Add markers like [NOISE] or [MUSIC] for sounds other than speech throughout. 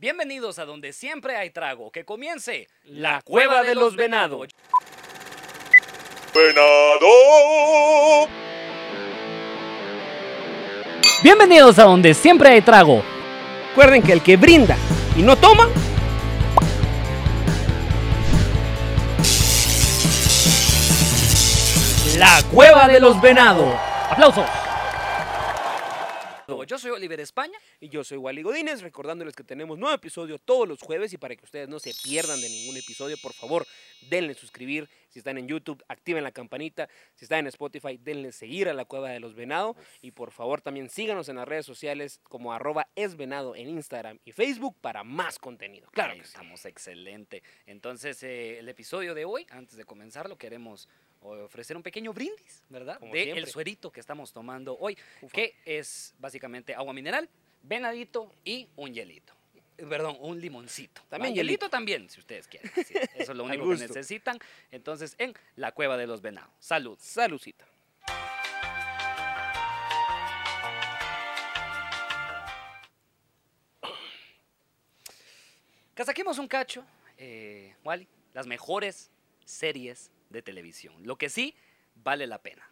Bienvenidos a donde siempre hay trago. Que comience La Cueva de los Venados. Venado. Bienvenidos a donde siempre hay trago. Recuerden que el que brinda y no toma, La Cueva de los Venados. Aplausos. Yo soy Oliver España. y yo soy Wally Godínez, recordándoles que tenemos nuevo episodio todos los jueves y para que ustedes no se pierdan de ningún episodio, por favor, denle suscribir. Si están en YouTube, activen la campanita. Si están en Spotify, denle seguir a la Cueva de los Venados. Y por favor, también síganos en las redes sociales como arroba esvenado en Instagram y Facebook para más contenido. Claro Ahí que sí. estamos, excelente. Entonces, eh, el episodio de hoy, antes de comenzarlo, queremos ofrecer un pequeño brindis, ¿verdad? Como de siempre. el suerito que estamos tomando hoy, Ufa. que es básicamente agua mineral, venadito y un hielito. Perdón, un limoncito. También hielito. también, si ustedes quieren. [LAUGHS] Eso es lo único que necesitan. Entonces, en la cueva de los venados. Salud. Saludcita. Casaquemos un cacho, eh, Wally, las mejores series de televisión. Lo que sí vale la pena.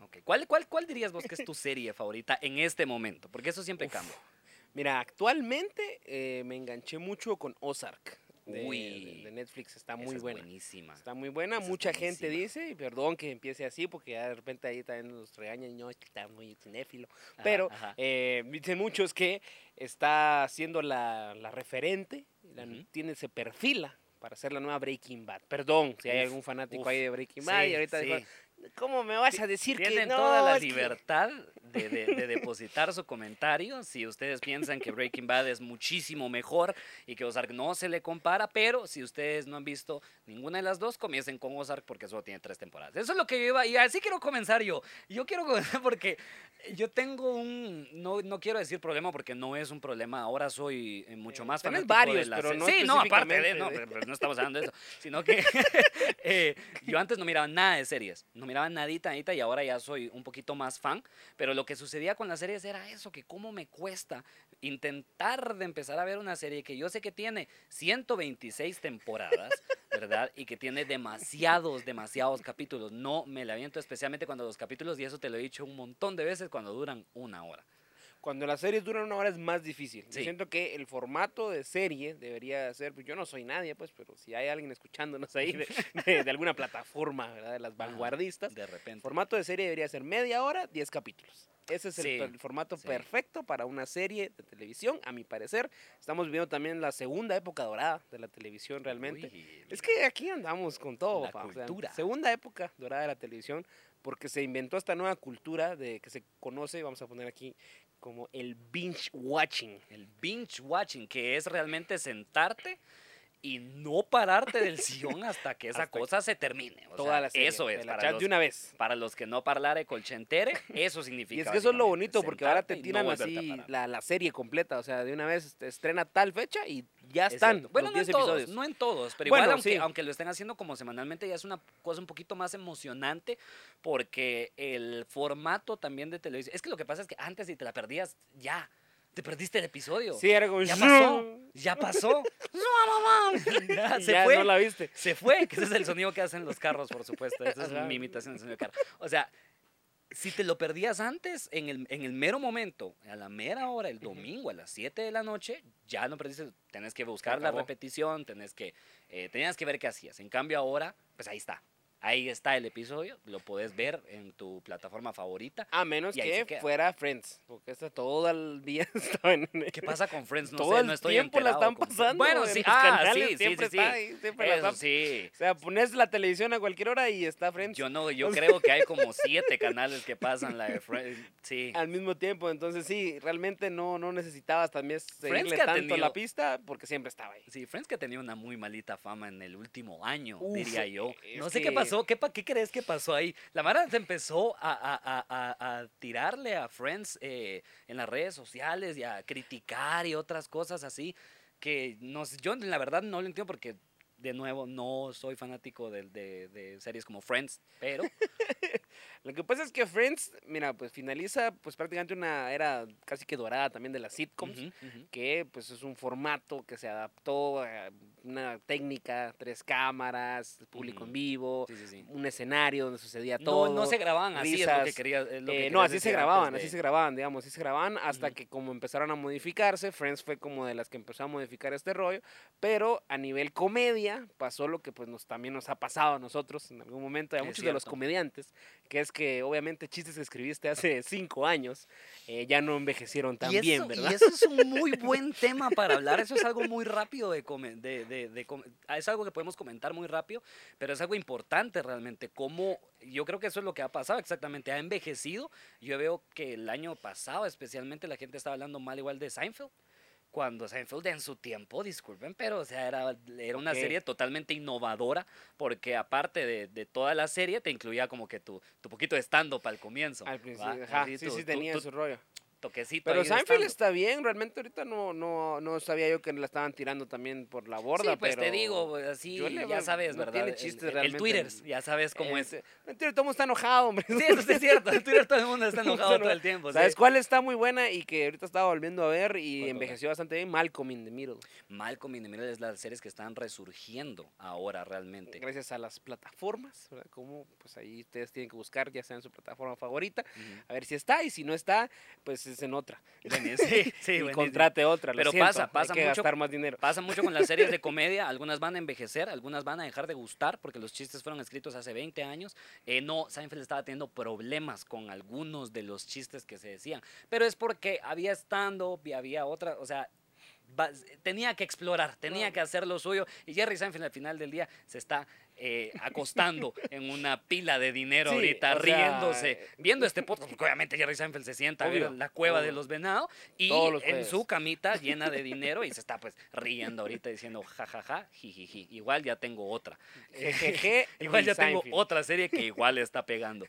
Ok, ¿Cuál, cuál, ¿Cuál dirías vos que es tu serie favorita en este momento? Porque eso siempre Uf, cambia. Mira, actualmente eh, me enganché mucho con Ozark. De, Uy, de Netflix, está muy es buena. buenísima. Está muy buena, Esa mucha gente dice, y perdón que empiece así, porque ya de repente ahí también nos regañan, no, es que está muy cinéfilo. Ajá, Pero ajá. eh, dicen muchos que está siendo la, la referente, la- tiene, se perfila para ser la nueva Breaking Bad. Perdón si hay algún fanático uf, ahí de Breaking Bad y ahorita sí. dijo, ¿cómo me vas a decir que Tienen no? toda la Es que-" libertad de, de- de depositar su comentario. Si ustedes piensan que Breaking Bad es muchísimo mejor y que Ozark no se le compara, pero si ustedes no han visto ninguna de las dos, comiencen con Ozark porque solo tiene tres temporadas. Eso es lo que yo iba, y así quiero comenzar yo. Yo quiero comenzar porque yo tengo un, no, no quiero decir problema porque no es un problema, ahora soy eh, mucho Eh, más fanático varios, de la pero no Sí, no, aparte de, no, de- pero- pero no [LAUGHS] estamos hablando de eso, sino que [LAUGHS] eh, yo antes no miraba nada de series, no miraba nadita, nadita, y ahora ya soy un poquito más fan, pero lo que sucedía con las series era eso, que cómo me cuesta intentar de empezar a ver una serie que yo sé que tiene 126 temporadas, ¿verdad? Y que tiene demasiados, demasiados capítulos. No me la aviento, especialmente cuando los capítulos, y eso te lo he dicho un montón de veces, cuando duran una hora. Cuando las series duran una hora es más difícil. Yo siento que el formato de serie debería ser, pues yo no soy nadie, pues, pero si hay alguien escuchándonos ahí de, [LAUGHS] de- de alguna plataforma, ¿verdad? De las vanguardistas, De el repente. formato de serie debería ser media hora, 10 capítulos. Ese es el, Sí, el formato sí. perfecto para una serie de televisión, a mi parecer. Estamos viviendo también la segunda época dorada de la televisión realmente. Uy, Es que aquí andamos con todo, La papá, o sea, cultura. segunda época dorada de la televisión, porque se inventó esta nueva cultura de que se conoce, vamos a poner aquí, como el binge watching. El binge watching, que es realmente sentarte y no pararte del [LAUGHS] sillón hasta que esa Hasta cosa se termine. O Toda sea, la serie. Eso es. Para los, de una vez. para los que no parlare colchentere, eso significa. Y es que eso es lo bonito, porque ahora te no tiran así la, la serie completa. O sea, de una vez te estrena tal fecha y ya Es están cierto. Bueno, los no en 10 todos, no en todos, pero Bueno, igual aunque, sí. aunque lo estén haciendo como semanalmente ya es una cosa un poquito más emocionante porque el formato también de televisión, es que lo que pasa es que antes si te la perdías, ya, te perdiste el episodio. Sí, era como... Ya pasó, ya pasó. [LAUGHS] ya, [LAUGHS] se ya fue. no la viste. Se fue, que ese es el sonido que hacen los carros, por supuesto. Esa es mi imitación del sonido de carro. O sea, si te lo perdías antes, en el, en el mero momento, a la mera hora, el domingo, a las 7 de la noche, ya no perdiste, tenés que buscar la repetición, tenés que, eh, tenías que ver qué hacías. En cambio ahora, pues ahí está. Ahí está el episodio, lo puedes ver en tu plataforma favorita. A menos que fuera Friends, porque esta todo el día [LAUGHS] estaba en... ¿Qué pasa con Friends? No todo sé, el no estoy tiempo la están con pasando. Bueno, en sí, ah, canales, sí, sí, siempre sí, está sí. ahí, siempre la Eso están- sí. O sea, pones la televisión a cualquier hora y está Friends Yo no, yo creo que hay como [LAUGHS] siete canales que pasan la de Friends. Sí. al mismo tiempo. Entonces, sí, realmente no, no necesitabas también seguirle que ha tanto tenido- la pista porque siempre estaba ahí. Sí, Friends que tenía una muy malita fama en el último año, Uf, diría yo. No sé qué que- pasó, ¿qué, qué crees que pasó ahí? La Mara se empezó a, a- a- a- tirarle a Friends eh, en las redes sociales y a criticar y otras cosas así, que no, sé, yo la verdad no lo entiendo porque, de nuevo, no soy fanático de, de- de series como Friends, pero [LAUGHS] Lo que pasa es que Friends, mira, pues finaliza pues prácticamente una era casi que dorada también de las sitcoms, que pues es un formato que se adaptó a una técnica, tres cámaras, público en Ujú. vivo, Sí, sí, sí. un escenario donde sucedía No, todo. no se grababan así, es lo que risas. quería. es lo que Eh, querías no, así se grababan, así se grababan, digamos, así se grababan hasta que como empezaron a modificarse, Friends fue como de las que empezó a modificar este rollo, pero a nivel comedia pasó lo que pues nos también nos ha pasado a nosotros en algún momento, a muchos de los comediantes, que es que obviamente chistes que escribiste hace [LAUGHS] cinco años eh, ya no envejecieron tan eso, bien, ¿verdad? Y eso es un [LAUGHS] muy buen tema para hablar. Eso es algo muy rápido de, come- de, de- Es algo que podemos comentar muy rápido, pero es algo importante realmente. Como yo creo que eso es lo que ha pasado exactamente. Ha envejecido. Yo veo que el año pasado, especialmente, la gente estaba hablando mal igual de Seinfeld. Cuando Seinfeld en su tiempo, disculpen, pero o sea, era, era una serie totalmente innovadora, porque aparte de, de toda la serie, te incluía como que tu, tu poquito de stand-up al comienzo. Al principio, ajá, sí, sí tenía su rollo. Toquecito Pero ahí Seinfeld está bien, realmente ahorita no, no, no sabía yo que la estaban tirando también por la borda, Sí, pues te pero digo, pues, así le ya sabes, no ¿verdad? tiene El- chistes el, el realmente Twitter, ya sabes cómo es. Este, todo el mundo está enojado, hombre. Sí, eso sí es cierto. En Twitter todo el mundo está [LAUGHS] enojado todo el tiempo. ¿Sabes sí. cuál está muy buena y que ahorita estaba volviendo a ver y ¿Cuál, envejeció bastante bien? Malcolm in the Middle. Malcolm in the Middle es las series que están resurgiendo ahora realmente. Gracias a las plataformas, ¿verdad? Como pues ahí ustedes tienen que buscar ya sea en su plataforma favorita, a ver si está y si no está, pues es en otra. [LAUGHS] Sí, sí, [LAUGHS] y contrate otra. lo Pero siento, pasa, hay pasa que mucho- gastar más dinero. Pasa mucho con las series de [LAUGHS] comedia, algunas van a envejecer, algunas van a dejar de gustar porque los chistes fueron escritos hace 20 años. Eh, no, Seinfeld estaba teniendo problemas con algunos de los chistes que se decían, pero es porque había stand-up y había otra, o sea, tenía que explorar, tenía que hacer lo suyo y Jerry Seinfeld al final del día se está eh, acostando en una pila de dinero Sí, ahorita, sea, riéndose, eh, viendo este podcast, porque obviamente Jerry Seinfeld se sienta a ver Obvio, la cueva de los venados y los en su camita llena de dinero y se está pues riendo ahorita diciendo jajaja, jijiji. Igual ya tengo otra. [LAUGHS] Jejeje, [LAUGHS] Igual ya tengo otra serie que igual está pegando.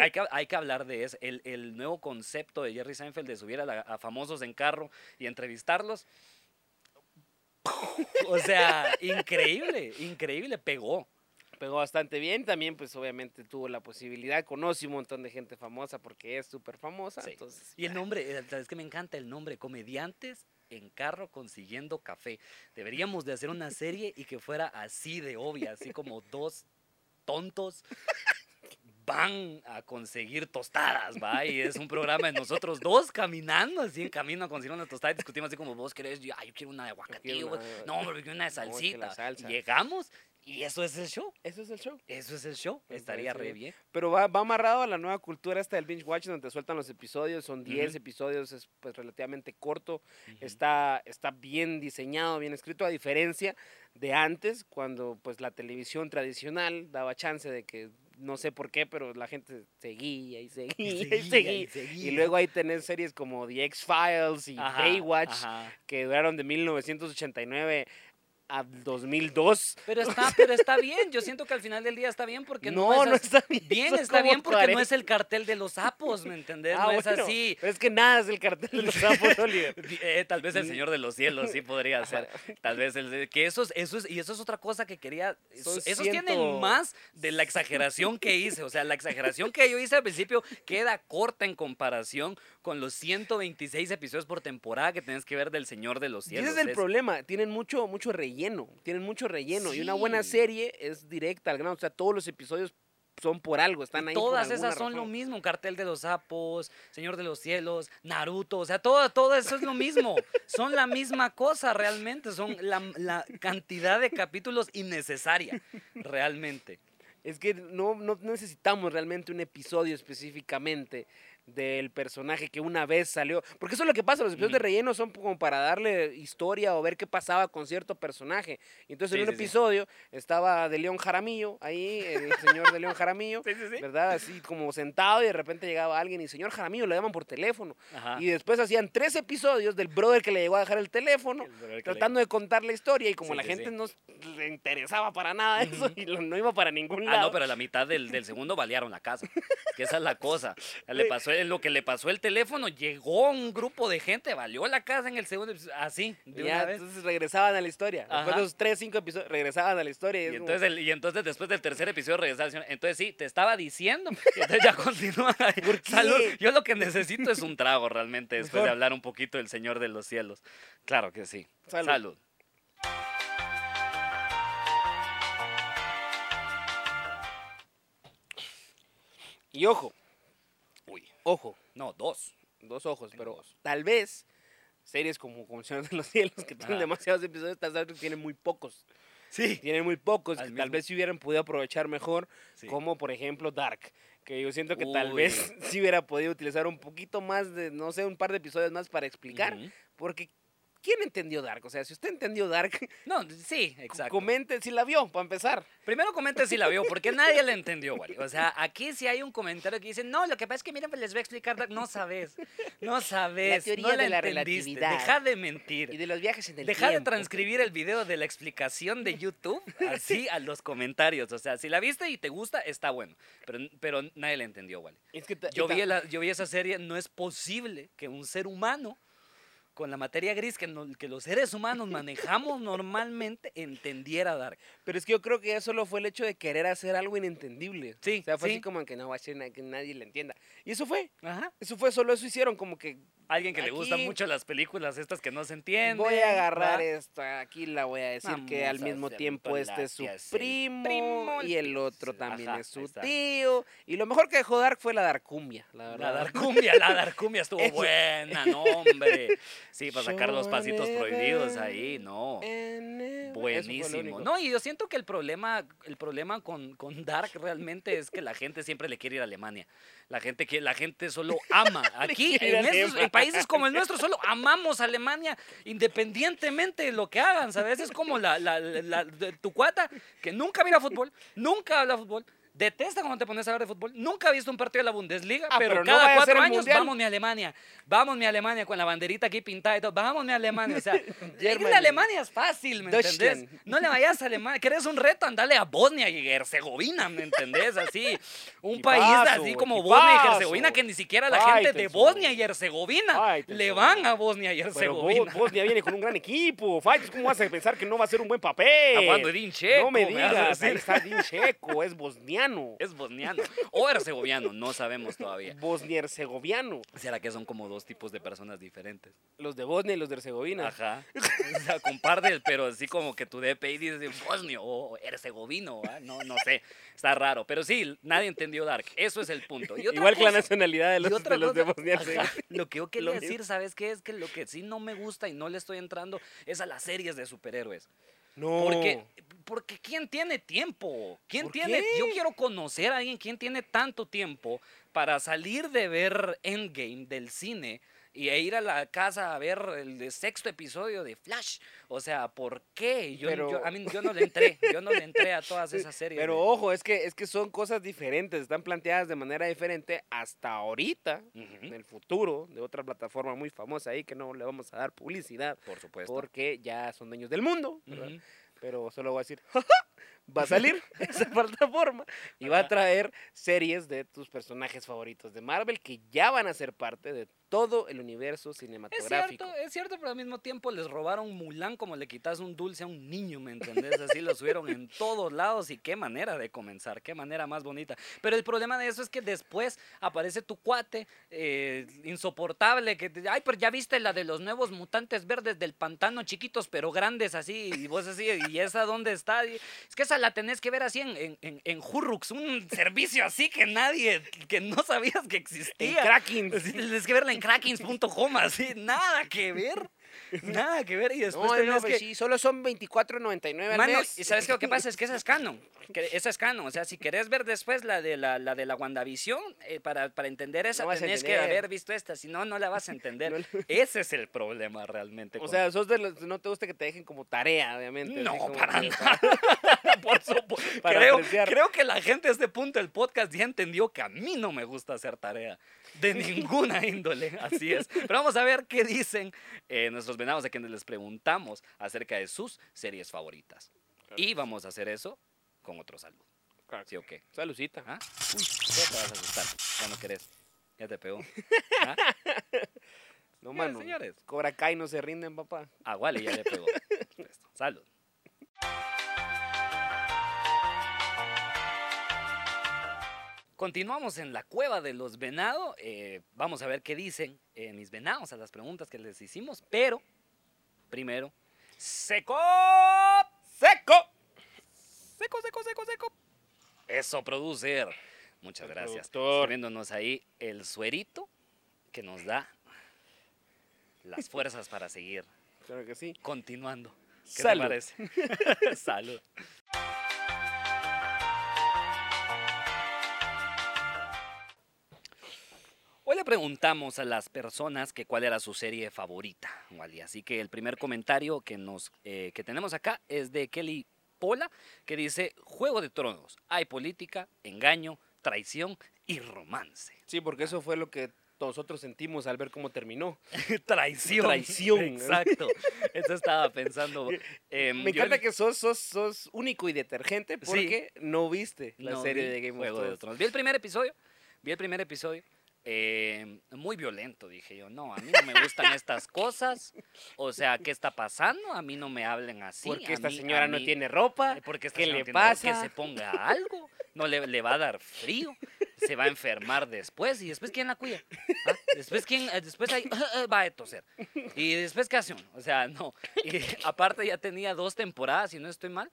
Hay, que, hay que hablar de eso. El, el nuevo concepto de Jerry Seinfeld de subir a, la- a famosos en carro y entrevistarlos. [LAUGHS] O sea, increíble, increíble, pegó. Pegó bastante bien. También, pues, obviamente tuvo la posibilidad, conoce un montón de gente famosa porque es súper famosa. Sí. Entonces, Y el nombre, eh, es que me encanta el nombre, Comediantes en carro consiguiendo café. Deberíamos de hacer una serie y que fuera así de obvia, así como dos tontos van a conseguir tostadas, ¿va? Y es un programa de nosotros dos caminando así en camino a conseguir una tostada y discutimos así como vos querés, yo, "Ay, yo quiero una de aguacatillo, no, hombre, yo quiero una de No, es que salsita. salsa. Llegamos y eso es el show, eso es el show. eso es el show, Me estaría re bien. Pero va, va amarrado a la nueva cultura esta del binge watching donde te sueltan los episodios, son 10 Ujú. episodios, es pues relativamente corto, está, está bien diseñado, bien escrito, a diferencia de antes, cuando pues la televisión tradicional daba chance de que, no sé por qué, pero la gente seguía y seguía y seguía, seguía. y luego ahí tenés series como The X-Files y Ajá, Baywatch, ajá. que duraron de 1989 a 2002. Pero está, pero está bien. Yo siento que al final del día está bien porque no, No, es no está bien. bien. está bien porque no 40. es el cartel de los sapos, ¿me entendés? Ah, no es así. es que nada es el cartel de los sapos, [LAUGHS] Oliver. Eh, tal vez el Señor de los Cielos sí podría ser. [LAUGHS] Tal vez el que eso es, eso es, y eso es otra cosa que quería. Son Esos ciento- tienen más de la exageración que hice. O sea, la exageración que yo hice al principio queda corta en comparación con los 126 episodios por temporada que tienes que ver del Señor de los Y Cielos. ese es el Es- problema, tienen mucho, mucho relleno, tienen mucho relleno. Y una buena serie es directa al grano, o sea, todos los episodios son por algo, están ahí. por Todas esas son lo mismo, Cartel de los Sapos, Señor de los Cielos, Naruto, o sea, todo, todo eso es lo mismo. Son la misma cosa realmente, son la, la cantidad de capítulos innecesaria, realmente. Es que no, no necesitamos realmente un episodio específicamente del personaje que una vez salió. Porque eso es lo que pasa, los episodios de relleno son como para darle historia o ver qué pasaba con cierto personaje. Y entonces Sí, en un sí, sí. episodio estaba de León Jaramillo, ahí, el señor de León Jaramillo, [LAUGHS] ¿verdad? Así como sentado y de repente llegaba alguien y señor Jaramillo, le llaman por teléfono. Ajá. Y después hacían tres episodios del brother que le llegó a dejar el teléfono, El tratando de contar la historia y como la gente no le interesaba para nada eso y no iba para ningún lado. Ah, no, pero a la mitad del, del segundo balearon la casa. Que esa es la cosa. [LAUGHS] Le pasó, en lo que le pasó el teléfono, llegó un grupo de gente, valió la casa en el segundo episodio, así, de Ya, una vez. entonces regresaban a la historia. Después Ajá. de esos tres, cinco episodios, regresaban a la historia. Y, Y es como- entonces, el- y entonces después del tercer episodio regresaba diciendo, entonces sí, te estaba diciendo. [LAUGHS] Entonces ya continúan ahí. ¿Por qué? [LAUGHS] Salud. Yo lo que necesito es un trago realmente después Mejor. de hablar un poquito del Señor de los Cielos. Claro que sí. Salud. Salud. Y ojo. Ojo, No, dos. dos ojos, pero dos. tal vez series como Como Señor de los Cielos, que tienen demasiados episodios, tal vez tienen muy pocos. Sí. Tienen muy pocos, Al que tal vez si hubieran podido aprovechar mejor, Sí. como por ejemplo Dark, que yo siento que tal vez [LAUGHS] si hubiera podido utilizar un poquito más de, no sé, un par de episodios más para explicar, porque ¿quién entendió Dark? O sea, si usted entendió Dark, No, sí, exacto. comente si la vio, para empezar. Primero comente si la vio, porque nadie la entendió, güey. O sea, aquí si hay un comentario que dice, no, lo que pasa es que miren, pues les voy a explicar. No sabes, no sabes. teoría no la de la entendiste. relatividad. Deja de mentir. Y de los viajes en el Deja de transcribir el video de la explicación de YouTube así [LAUGHS] a los comentarios. O sea, si la viste y te gusta, está bueno. Pero, pero nadie la entendió, güey. Es que Yo vi, la- yo vi esa serie, no es posible que un ser humano con la materia gris que, no- que los seres humanos manejamos normalmente entendiera Dark. Pero es que yo creo que ya solo fue el hecho de querer hacer algo inentendible. Sí, O sea, fue sí. así como que no va a ser que nadie le entienda. Y eso fue. Ajá. Eso fue, solo eso hicieron, como que Alguien que le gustan mucho las películas estas que no se entienden. voy a agarrar ¿verdad? esta, aquí la voy a decir que al mismo tiempo este es su primo, y el otro también ajá, es su tío. Y lo mejor que dejó Dark fue la Darkumbia, la verdad. La [LAUGHS] Darkumbia, la Darkumbia estuvo buena, no, hombre. Sí, para sacar los pasitos prohibidos ahí, no. Buenísimo. No, y yo siento que el problema, el problema con, con Dark realmente es que la gente siempre le quiere ir a Alemania. La gente que la gente solo ama. [LAUGHS] Aquí, en, esos- en países como el nuestro, solo amamos a Alemania, independientemente de lo que hagan, ¿sabes? Es como la, la, la- tu cuata que nunca mira fútbol, nunca habla fútbol. Detesta cuando te pones a hablar de fútbol. Nunca ha visto un partido de la Bundesliga, Ah, pero, cada a cuatro años vamos mi Alemania. Vamos mi Alemania con la banderita aquí pintada y todo. Vamos mi Alemania. O sea, [LAUGHS] ir a Alemania es fácil, ¿me entendés? No le vayas a Alemania. ¿Querés un reto? Andale a Bosnia y Herzegovina, ¿me entendés? Así, un país así como equipazo. Bosnia y Herzegovina que ni siquiera la gente de. Bosnia y Herzegovina le van a Bosnia y Herzegovina. Bo- Bosnia viene con un gran equipo. Fights, ¿cómo vas a pensar que no va a ser un buen [LAUGHS] papel? De Din Checo, No me me a digas, ahí decir. está Din Checo, es bosniano. Es bosniano o herzegoviano, no sabemos todavía. Bosnia-herzegoviano. ¿Será que son como dos tipos de personas diferentes? Los de Bosnia y los de Herzegovina. Ajá. O sea, comparte, pero así como que tu DPI dice bosnio o herzegovino, no, no sé. Está raro. Pero sí, nadie entendió Dark. Eso es el punto. Y otra Igual que la nacionalidad de los, de, los de cosa- Bosnia ajá. Lo que yo quería Lo decir, ¿sabes qué? Es que lo que sí no me gusta y no le estoy entrando es a las series de superhéroes. No. Porque, porque ¿quién tiene tiempo? ¿Quién ¿Por tiene? qué? Yo quiero conocer a alguien quién tiene tanto tiempo para salir de ver Endgame del cine y e ir a la casa a ver el sexto episodio de Flash. O sea, ¿por qué? Yo, Pero- yo, a mí, yo no le entré, [LAUGHS] yo no le entré a todas esas [LAUGHS] series. Pero de- ojo, es que, es que son cosas diferentes, están planteadas de manera diferente hasta ahorita, Ujú, en el futuro, de otra plataforma muy famosa ahí que no le vamos a dar publicidad por supuesto. porque ya son dueños del mundo, ¿verdad? Pero solo voy a decir, va a [LAUGHS] salir [LAUGHS] esa plataforma y va a traer series de tus personajes favoritos de Marvel que ya van a ser parte de todo el universo Es cinematográfico. cierto, es cierto, pero al mismo tiempo les robaron Mulan como le quitas un dulce a un niño, ¿me entendés? Así lo subieron en todos lados y qué manera de comenzar, qué manera más bonita. Pero el problema de eso es que después aparece tu cuate eh, insoportable que, te- ay, pero ya viste la de los nuevos mutantes verdes del pantano, chiquitos pero grandes así, y vos así, ¿y esa dónde está? Y es que esa la tenés que ver así en, en, en, en Hurrux, un servicio así que nadie, que no sabías que En existía. Kraken. Así, Tienes que verla en krakens.com, así, nada que ver. [LAUGHS] Nada que ver. Y después No, no, pues que. sí, solo son 24.99 al Mano, mes. y sabes qué lo que pasa es que esa es [LAUGHS] canon. Que esa es canon. O sea, si querés ver después la de la, la de la WandaVision, eh, para, para entender esa, No tenés que haber visto esta. Si no, no la vas a entender. [LAUGHS] No Ese es el problema realmente. O con- sea, sos de los, no te gusta que te dejen como tarea, obviamente. No, como para que nada. Por supuesto. Para creo, apreciar. creo que la gente a este punto del podcast ya entendió que a mí no me gusta hacer tarea. De ninguna índole. Así es. Pero vamos a ver qué dicen eh, nuestros venados a quienes les preguntamos acerca de sus series favoritas. Y vamos a hacer eso con otro saludo. Claro. ¿Sí o qué? Saludcita. ¿Ah? Uy, ya te vas a asustar. Ya no querés. Ya te pegó. ¿Ah? [LAUGHS] No, mano. señores. Cobra Kai no se rinden, papá. Ah, Wally ya le pegó. [LAUGHS] Salud. Continuamos en la cueva de los venados. Eh, vamos a ver qué dicen eh, mis venados a las preguntas que les hicimos. Pero, primero, seco. ¡Seco! Seco, seco, seco, seco. Eso, producer. Muchas El gracias. productor. Viéndonos ahí el suerito que nos da las fuerzas para seguir Claro que sí. continuando. ¿Qué Salud. te parece? [LAUGHS] [LAUGHS] Salud. Preguntamos a las personas que cuál era su serie favorita, Wally. Así que el primer comentario que, nos, eh, que tenemos acá es de Kelly Pola, que dice, Juego de Tronos, hay política, engaño, traición y romance. Sí, porque eso fue lo que nosotros sentimos al ver cómo terminó. [LAUGHS] traición. Traición. Exacto. Eso estaba pensando. [LAUGHS] em, Me yo encanta que sos, sos, sos único y detergente Sí. porque no viste la no serie vi de Game Juego of Thrones. Vi el primer episodio. Vi el primer episodio. Eh, muy violento, dije yo. No, a mí no me gustan estas cosas. O sea, ¿qué está pasando? A mí no me hablen así. porque a esta mí- señora a no tiene ropa. eh, Porque esta ¿Qué le no tiene ropa, pasa? Que se ponga algo. No le, le va a dar frío. Se va a enfermar después. ¿Y después quién la cuida? ¿Ah? Después quién, eh, después ahí, va a toser. Y después qué hace uno? O sea, no. Y [LAUGHS] aparte ya tenía dos temporadas, si no estoy mal.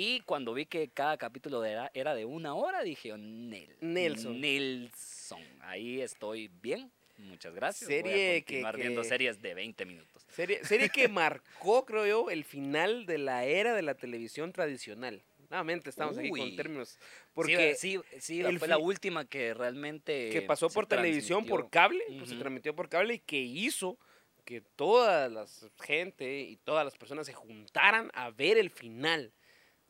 Y cuando vi que cada capítulo era, era de una hora, dije, Nel, Nelson. Nelson. Ahí estoy bien. Muchas gracias. Voy a Serie que- continuar viendo que- series de 20 minutos. Serie, serie que [LAUGHS] marcó, creo yo, el final de la era de la televisión tradicional. Nuevamente estamos aquí con Uy. términos. Sí, Porque sí, sí, el fue la última que realmente que pasó por televisión, por cable, pues se transmitió por cable y que hizo que toda la gente y todas las personas se juntaran a ver el final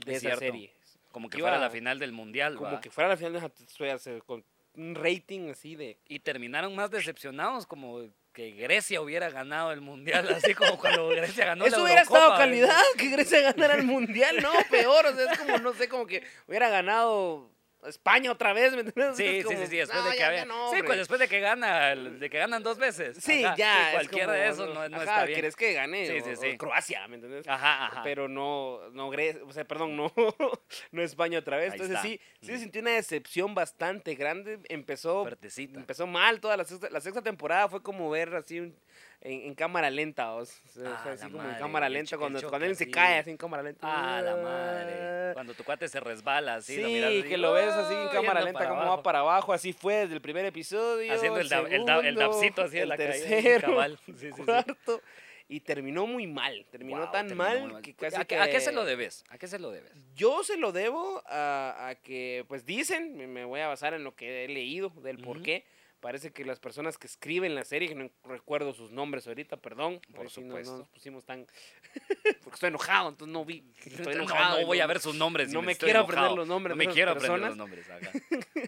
de Es esa cierto. serie. Como que Iba fuera la final del mundial, Como ¿va? que fuera la final de con un rating así de Y terminaron más decepcionados, como que Grecia hubiera ganado el mundial, [LAUGHS] así como cuando Grecia ganó Eso la hubiera estado calidad, que Grecia ganara el mundial, no, [LAUGHS] peor, o sea, es como, no sé, como que hubiera ganado España otra vez, ¿me entiendes? Sí, como, sí, sí, después no, de que había... no, sí, pues después de que gana, de que ganan dos veces. Sí, Ajá, ya. cualquiera de como, esos no, no ajá, está bien. ¿Querés que gane? Sí, sí, o. Croacia, ¿me entiendes? Ajá, ajá. Pero no, no Grecia, o sea, perdón, no, [LAUGHS] no España otra vez. Ahí Entonces está. sí, sí Ujú. sentí una decepción bastante grande. Empezó, Fuertecita. empezó mal toda la sexta, la sexta temporada, fue como ver así un- en, en cámara lenta, o sea, Ah, así como en cámara lenta, el cuando, cuando él se cae así en cámara lenta. Ah, la madre. Cuando tu cuate se resbala así, Sí, lo miras así, que lo ves así en cámara lenta como va para abajo, así fue desde el primer episodio. Haciendo el, dab- el, dab- el segundo, dabcito así en la caída. tercero, Cabal. [LAUGHS] Sí, sí, cuarto, y terminó muy mal, terminó tan terminó mal, que casi ¿A, qué- que... a qué se lo debes? ¿A qué se lo debes? Yo se lo debo a, a que, pues dicen, me- me voy a basar en lo que he leído del por Ujú. qué. Parece que las personas que escriben la serie, que no recuerdo sus nombres ahorita, perdón, Por ahí sí no- no, supuesto. nos pusimos tan... [LAUGHS] porque estoy enojado, entonces no vi. Estoy [LAUGHS] no, enojado. no y voy a ver sus nombres. no me quiero enojado. aprender los nombres No me quiero aprender los nombres. ajá. [LAUGHS]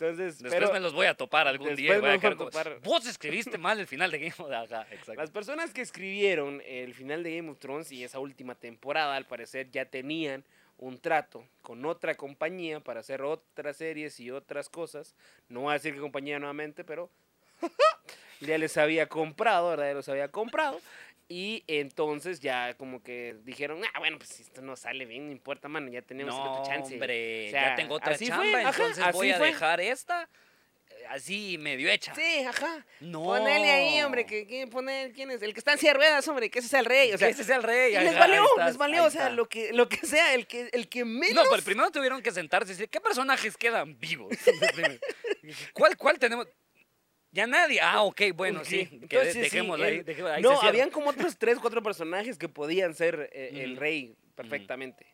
Entonces, Después pero me los voy a topar algún día. voy a topar. Vos escribiste mal el final de Game of exacto. las personas que escribieron el final de Game of Thrones y esa última temporada, al parecer ya tenían un trato con otra compañía para hacer otras series y otras cosas. No voy a decir qué compañía nuevamente, pero [LAUGHS] ya les había comprado, ¿verdad? Ya los había comprado. Y entonces ya como que dijeron, ah, bueno, pues si esto no sale bien, no importa, mano, ya tenemos no, otra chance. hombre, O sea, ya tengo otra chamba, fue, ajá, entonces voy a fue. dejar esta así medio hecha. Sí, ajá. No. Ponele ahí, hombre, que, que poner, ¿quién es? El que está en silla de ruedas, hombre, que ese es el rey. O sea, Que ese sea el rey. y les valió, estás, les valió, o sea, está. lo que, lo que sea, el que, el que menos... No, pero primero tuvieron que sentarse y decir, ¿qué personajes quedan vivos? [LAUGHS] ¿Cuál, ¿Cuál tenemos? Ya nadie. Ah, ok, bueno, sí. entonces sí, dejémoslo ahí. el- dejémoslo ahí, no, habían como otros tres, cuatro personajes que podían ser eh, el rey perfectamente.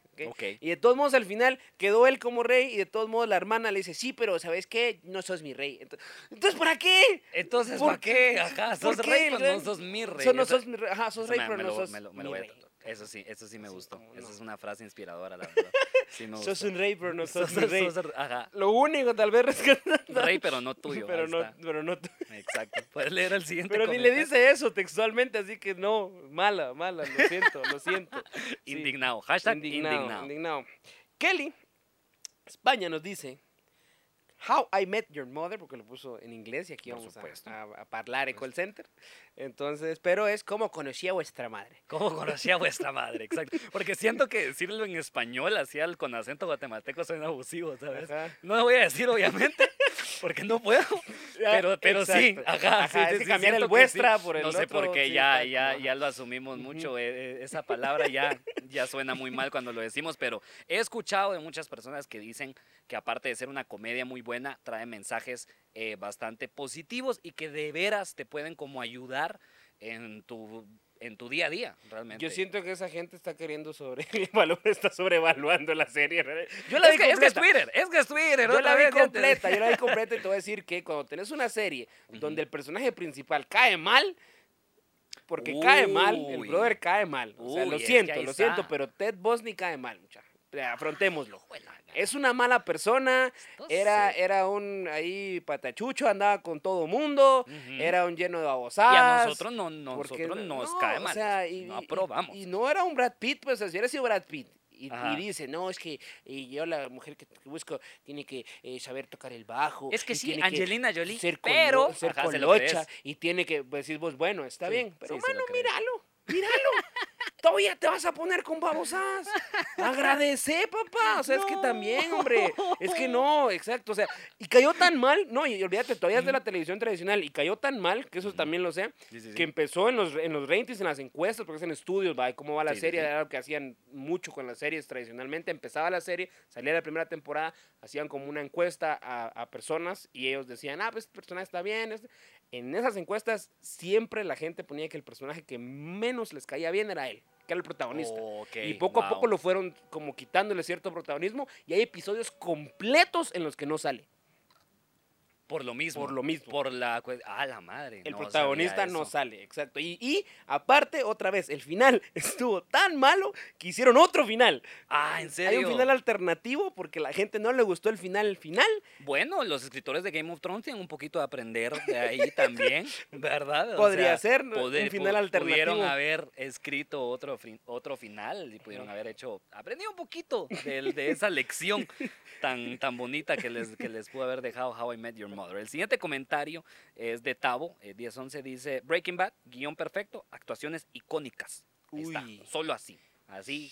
Y de todos modos, al final quedó él como rey y de todos modos la hermana le dice, sí, pero ¿sabes qué? No sos mi rey. Ento- Entonces, ¿para qué? Entonces, ¿Por ¿para qué? Ajá, ¿Por sos qué rey, pero no sos mi rey. So- no sos. Ajá, sos rey, pero no sos mi rey. Eso sí, eso sí me gustó. como, Esa no. es una frase inspiradora, la verdad. Sí me Sos un rey, pero no [LAUGHS] sos, Sos- mi rey. sos- ajá. Lo único, tal vez, rescatando. [LAUGHS] Rey, pero no tuyo. pero, no, pero no Exacto. Puedes leer el siguiente Pero ni le dice eso textualmente, así que no, mala, mala, lo siento, lo siento. [LAUGHS] Sí, Indignado. Hashtag indignado, indignado. indignado. Kelly, España nos dice, How I Met Your Mother, porque lo puso en inglés y aquí Por vamos a, a, a hablar en call center. Entonces, pero es como conocí a vuestra madre. ¿Cómo conocí a vuestra madre? Exacto. Porque siento que decirlo en español, así al- con acento guatemalteco, suena abusivo, ¿sabes? Ajá. No lo voy a decir, obviamente, porque no puedo. [LAUGHS] Pero, pero sí, ajá, Ajá, sí, es sí, que sí, cambiar el vuestra por el No sé por qué, ya, ya, ya lo asumimos mucho. eh, eh, esa palabra ya, ya suena muy mal cuando lo decimos, pero he escuchado de muchas personas que dicen que aparte de ser una comedia muy buena, trae mensajes eh, bastante positivos y que de veras te pueden como ayudar en tu, en tu día a día, realmente. Yo siento que esa gente está queriendo sobre [LAUGHS] está sobrevaluando la serie. Yo la es, vi que, es que es completa. Twitter, es que es Twitter. Yo la vi completa, yo la vi completa y te voy a decir que cuando tenés una serie donde el personaje principal cae mal, porque cae mal, el brother cae mal. O sea, Uy, lo siento, lo está. siento, pero Ted Bosney cae mal, mucha. Afrontémoslo. Es una mala persona, era, era un ahí patachucho, andaba con todo mundo, era un lleno de Y babosadas. a nosotros no, porque nosotros nos no, cae o mal. sea, y, no y- aprobamos. Y, no era un Brad Pitt, pues, o si hubiera sido Brad Pitt. Y, y dice, no, es que eh, yo la mujer que, que busco tiene que eh, saber tocar el bajo. Es que y sí, tiene que Angelina Jolie, ser, pero colo- ser ajá, se colocha y tiene que pues, decir vos, bueno, está Sí, bien, pero sí, se crees. míralo, míralo. Todavía te vas a poner con babosadas. Agradece, papá. O sea, es que también, hombre. Es que no, exacto. O sea, y cayó tan mal. No, y olvídate, todavía es de la televisión tradicional. Y cayó tan mal, que eso también lo sé, Sí, sí, sí. que empezó en los, en los ratings, en las encuestas, porque es en estudios, va, cómo va la serie, era lo que hacían mucho con las series tradicionalmente. Empezaba la serie, salía la primera temporada, hacían como una encuesta a, a personas y ellos decían, ah, pues este personaje está bien. este". En esas encuestas siempre la gente ponía que el personaje que menos les caía bien era él, que era el protagonista. Y poco a poco lo fueron como quitándole cierto protagonismo y hay episodios completos en los que no sale. Por lo mismo. Por lo mismo. Por la... Ah, la madre. El no protagonista no sale, exacto. Y, y aparte, otra vez, el final [LAUGHS] estuvo tan malo que hicieron otro final. Ah, ¿en serio? Hay un final alternativo porque la gente no le gustó el final, el final. Bueno, los escritores de Game of Thrones tienen un poquito de aprender de ahí [LAUGHS] también, ¿verdad? O Podría sea, ser un poder- final pu- alternativo. Pudieron haber escrito otro, otro final y pudieron haber hecho, aprendido un poquito del- de, esa lección [LAUGHS] tan, tan bonita que les, que les pudo haber dejado How I Met Your Mother. El siguiente comentario es de Tavo, eh, 1011, dice, Breaking Bad, guion perfecto, actuaciones icónicas. Ahí está, Uy. solo así, así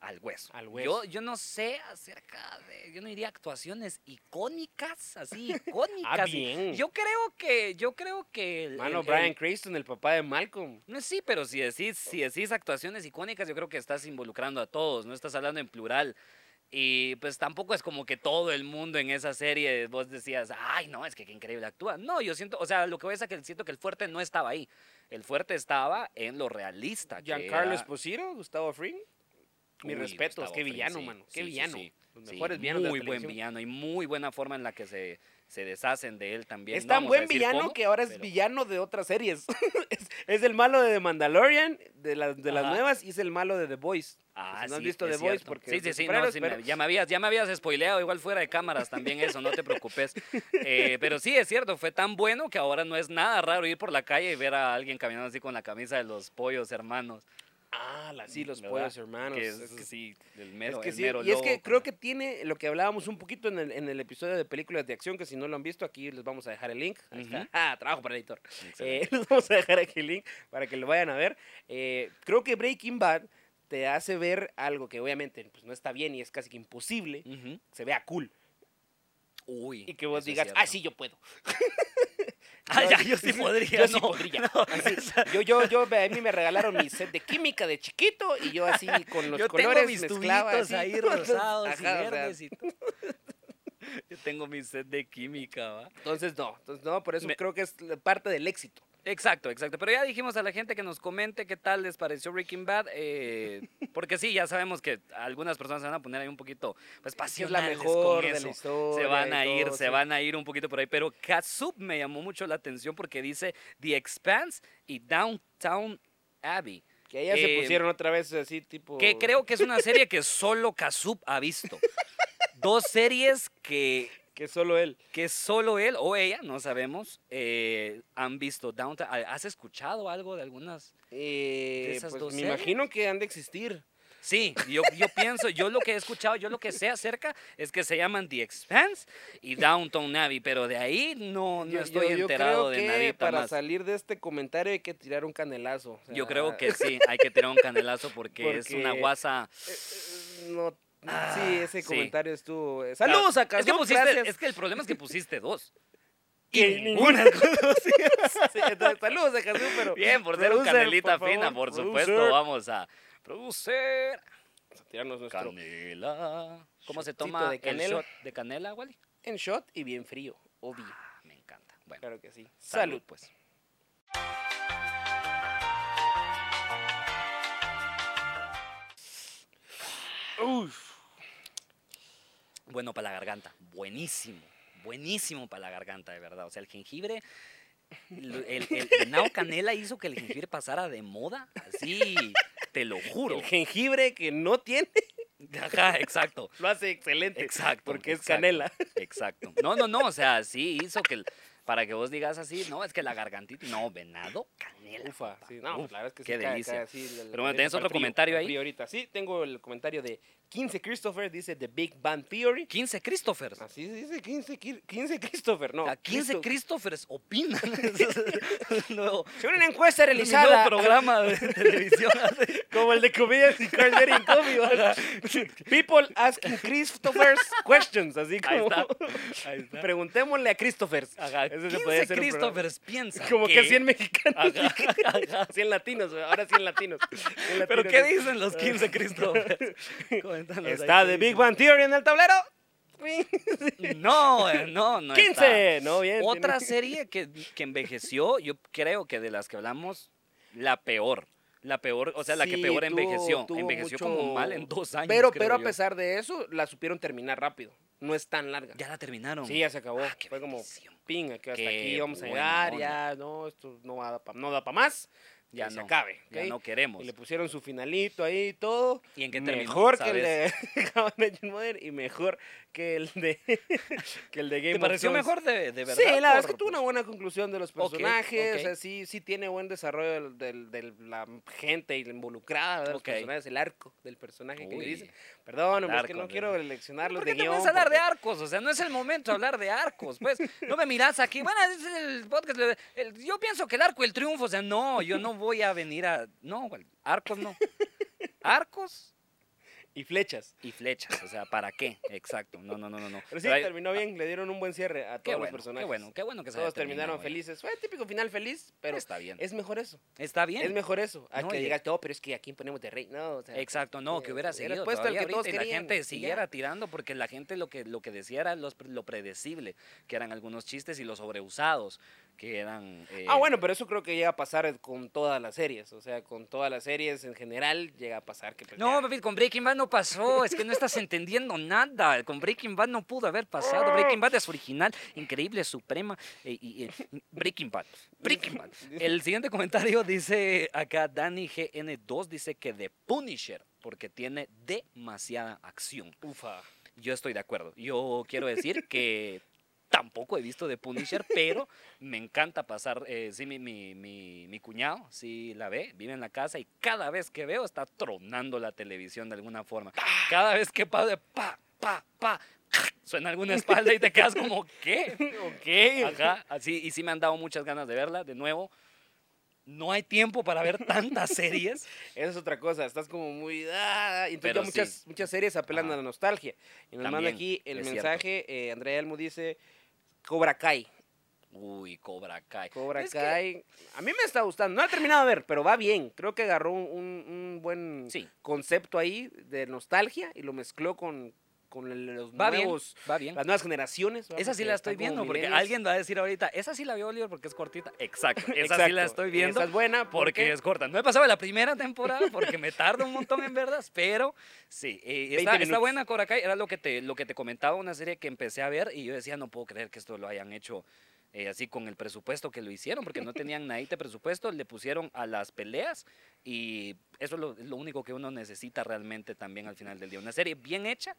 al hueso. Al hueso. Yo, yo no sé acerca de, yo no diría actuaciones icónicas, así icónicas. [LAUGHS] Ah, bien. Yo creo que, yo creo que el- Mano, el- Brian el- Cranston, el papá de Malcolm. no, sí, pero si decís, si decís actuaciones icónicas, yo creo que estás involucrando a todos, no estás hablando en plural. Y pues tampoco es como que todo el mundo en esa serie vos decías, ay, no, es que qué increíble actúa. No, yo siento, o sea, lo que voy a decir es que siento que el fuerte no estaba ahí. El fuerte estaba en lo realista. Giancarlo Esposito, Gustavo Fring. Mis respetos, Gustavo qué Fring, villano, sí, mano. Qué sí, villano. sí. Los mejores villanos de la Muy buen villano y muy buena forma en la que se, se deshacen de él también. Es No tan a buen villano cómo, que ahora es pero- villano de otras series. [LAUGHS] es, es el malo de The Mandalorian, de las, de las Ajá. nuevas, y es el malo de The Voice. Ah, no has sí, visto es The Voice porque Sí, sí, sí, no, sí, me- ya, me habías, ya me habías spoileado igual fuera de cámaras también eso, no te preocupes. [LAUGHS] Eh, pero sí, es cierto, fue tan bueno que ahora no es nada raro ir por la calle y ver a alguien caminando así con la camisa de los pollos hermanos. Ah, la- sí, los ¿verdad? pollos hermanos. Que es, que- sí, el es mero, que el sí, mero y es que creo que tiene lo que hablábamos un poquito en el, en el episodio de películas de acción, que si no lo han visto, aquí les vamos a dejar el link. Ahí está. [LAUGHS] Ah, trabajo para el editor. Eh, [LAUGHS] les vamos a dejar aquí el link para que lo vayan a ver. Eh, creo que Breaking Bad te hace ver algo que obviamente pues, no está bien y es casi que imposible, se vea cool. Uy. Y que vos digas, ah, sí, yo puedo. [LAUGHS] Ah, [LAUGHS] ya, yo sí podría. Yo sí no. podría. [LAUGHS] Así, yo, yo, yo, a mí me regalaron mi set de química de chiquito y yo así con los yo colores tengo mis mezclaba tubitos así. ahí rosados y Ajá, o sea, verdes y todo. Yo tengo mi set de química, ¿va? Entonces no, entonces no, por eso Me- creo que es parte del éxito. Exacto, exacto. Pero ya dijimos a la gente que nos comente qué tal les pareció Breaking Bad. eh, [LAUGHS] porque sí, ya sabemos que algunas personas se van a poner ahí un poquito pues, Si es la pasionales mejor con de eso. la historia. se van a ir, todo, se sí. van a ir un poquito por ahí. Pero Katsup me llamó mucho la atención porque dice The Expanse y Downtown Abbey. Que ya se Eh, pusieron otra vez así tipo... Que creo que es una serie que solo Katsup ha visto. [LAUGHS] Dos series que Que solo él. que solo él o ella, no sabemos, eh, han visto Downtown. ¿Has escuchado algo de algunas? Eh, esas pues dos me series? imagino que han de existir. Sí, yo, yo pienso, yo lo que he escuchado, yo lo que sé acerca es que se llaman The Expanse y Downton Abbey, pero de ahí no, no Yo- estoy yo- yo enterado creo de que nadita para más. salir de este comentario hay que tirar un canelazo. o Yo creo que sí, [LAUGHS] hay que tirar un canelazo porque, es una guasa. eh, eh, no, Ah, sí, ese sí. comentario estuvo. Saludos a Es que, Kazuk, pusiste, gracias. es que el problema es que pusiste dos. [LAUGHS] Y ninguna [LAUGHS] Sí, entonces, saludos a Kazuk, pero. Bien, por ser un canelita por fina, favor, por supuesto, producer. vamos a producir Vamos a tirarnos nuestro canela. ¿Cómo se toma de el canela. shot de canela, Wally? en shot y bien frío, obvio. Ah, me encanta. Bueno, Claro que sí. salud, Salud. pues. Uf. Bueno para la garganta, buenísimo, buenísimo para la garganta, de verdad. O sea, el jengibre, el, el, el venado canela hizo que el jengibre pasara de moda, así, te lo juro. El jengibre que no tiene Ajá, exacto, lo hace excelente. exacto. Porque es canela. Exacto. No, no, no, o sea, sí hizo que, el- para que vos digas así, no, es que la gargantita, no, venado canela. Ufa, sí, no, uf, la verdad es que qué sí delicia. el- Pero bueno, ¿tenés otro frío, comentario ahí? ahorita. Sí, tengo el comentario de 15 Christopher, dice The Big Bang Theory. 15 Christophers. Así se dice 15, Ki- 15 Christopher, no. a 15 Christo- Christophers opinan. [LAUGHS] nuevo, Según una encuesta realizada programa de televisión. como el de Comedians y Coffee, ¿verdad? People asking Christophers questions, así Ahí como está. Ahí está. preguntémosle a Christophers. Ajá, Ese se 15 podría ser un programa. Christophers piensan Como que 100 mexicanos, Ajá, ajá. 100 latinos, ahora 100 latinos. 100 ¿Pero latinos. qué dicen los 15 Christophers? [LAUGHS] Está The Big. Bang Theory en el tablero. [LAUGHS] No, eh, no, no. está. 15, no, bien. Otra tiene- serie que, que envejeció, yo creo que de las que hablamos, la peor. La peor, o sea, la que peor tuvo- envejeció. tuvo envejeció mucho- como mal en dos años. Pero, creo pero a yo. pesar de eso, la supieron terminar rápido. No es tan larga. Ya la terminaron. Sí, ya se acabó. Ah, qué Fue como, pinga, que hasta Qué aquí vamos a llegar, onda. ya, no, esto no, va no da para más. Ya que se no. acabe. Ya no queremos. Y le pusieron su finalito ahí y todo. ¿Y en qué terminó? Mejor que el de [LAUGHS] Modern y mejor que el de, [LAUGHS] que el de Game ¿Te pareció mejor de, de verdad? Sí, la verdad es que tuvo una buena conclusión de los personajes. O sea, sí, sí tiene buen desarrollo del- del- de la gente involucrada de los personajes, el arco del personaje que le Uy. dicen. Perdón, hombre, es que no quiero leccionarlos ¿Por qué de te guion. a hablar de arcos? O sea, no es el momento de hablar de arcos. Pues no me miras aquí. Bueno, es el podcast. el- yo pienso que el arco, el triunfo. O sea, no, yo no voy a venir a. No, arcos no. [LAUGHS] Arcos Y flechas. y flechas. O sea, ¿para qué? Exacto. No, no, no, no. no. Pero sí, Pero hay- terminó bien, le dieron un buen cierre a Qué todos bueno, los personajes. qué bueno, qué bueno que se Todos terminaron ya. felices. Fue el típico final feliz, pero está bien. es mejor eso. Está bien. Es mejor eso. A No, que digas, no, pero es que aquí ponemos de rey. No, o sea, Exacto, no, eh, que hubiera hubiera seguido puesto el que todos ahorita y la querían, gente siguiera tirando porque la gente lo que, lo que decía era los, lo predecible, que eran algunos chistes y los sobreusados, que eran... eh, Ah, bueno, pero eso creo que llega a pasar con todas las series. O sea, con todas las series en general llega a pasar que. pues, No, ya- con Breaking Bad no pasó, es que no estás entendiendo nada. Con Breaking Bad no pudo haber pasado. Breaking Bad es original, increíble, suprema. eh, y, eh, Breaking Bad, Breaking Bad. [LAUGHS] El siguiente comentario dice acá, Danny GN2 dice que The Punisher, porque tiene demasiada acción. Ufa. Yo estoy de acuerdo. Yo quiero decir que [LAUGHS] tampoco he visto The Punisher, pero me encanta pasar. eh, sí, mi, mi, mi, mi cuñado, sí la ve, vive en la casa y cada vez que veo está tronando la televisión de alguna forma. Cada vez que pasa, pa, pa, pa, suena alguna espalda y te quedas como, ¿qué? Ok. Ajá, así, y sí me han dado muchas ganas de verla. De nuevo, no hay tiempo para ver tantas series. Esa es otra cosa, estás como muy... Ah, entonces ya muchas, sí. muchas series apelan Ajá. a la nostalgia. Y nos manda También, aquí el mensaje, eh, Andrea Elmo dice, Cobra Kai. Uy, Cobra Kai. Cobra Es Kai. A mí me está gustando, no he terminado de ver, pero va bien. Creo que agarró un, un- un buen Sí. concepto ahí de nostalgia y lo mezcló con, con los Va bien, nuevos, va bien. las nuevas generaciones. ¿verdad? Esa sí la estoy viendo, porque millennials. alguien va a decir ahorita, esa sí la vio Oliver porque es cortita. Exacto, esa sí Exacto, la estoy viendo Esa es buena porque porque es corta. No he pasado la primera temporada porque me tarda un montón en verdad, pero sí, eh, 20 está, está buena Cobra Kai, era lo que, te, lo que te comentaba, una serie que empecé a ver y yo decía, no puedo creer que esto lo hayan hecho eh, así con el presupuesto que lo hicieron, porque no tenían nada de presupuesto, le pusieron a las peleas y eso es lo, es lo único que uno necesita realmente también al final del día. Una serie bien hecha,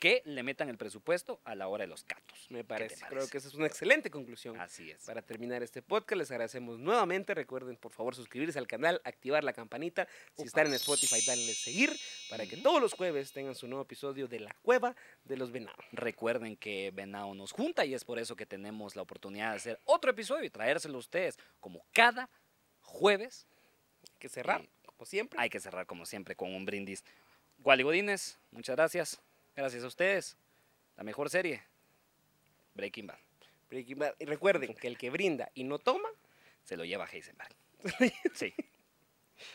que le metan el presupuesto a la hora de los catos. Me ¿Qué te parece. Creo que esa es una excelente conclusión. Así es. Para terminar este podcast, les agradecemos nuevamente. Recuerden, por favor, suscribirse al canal, activar la campanita. Si están en Spotify, denle seguir para que todos los jueves tengan su nuevo episodio de La Cueva de los Venados. Recuerden que Venado nos junta y es por eso que tenemos la oportunidad de hacer otro episodio y traérselo a ustedes como cada jueves. Hay que cerrar, Eh, como siempre. Hay que cerrar como siempre con un brindis. Wally Godínez, muchas gracias. Gracias a ustedes. La mejor serie, Breaking Bad. Breaking Bad. Y recuerden que el que brinda y no toma, Se lo lleva Heisenberg. [LAUGHS] Sí.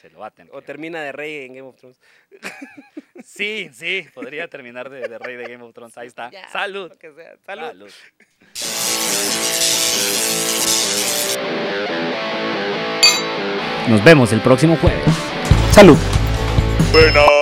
Se lo va a tener. o termina de rey en Game of Thrones. [LAUGHS] Sí, sí. Podría terminar de, de rey de Game of Thrones. Ahí está. Ya, Salud. lo que sea. Salud. Nos vemos el próximo jueves. Salud. Venado.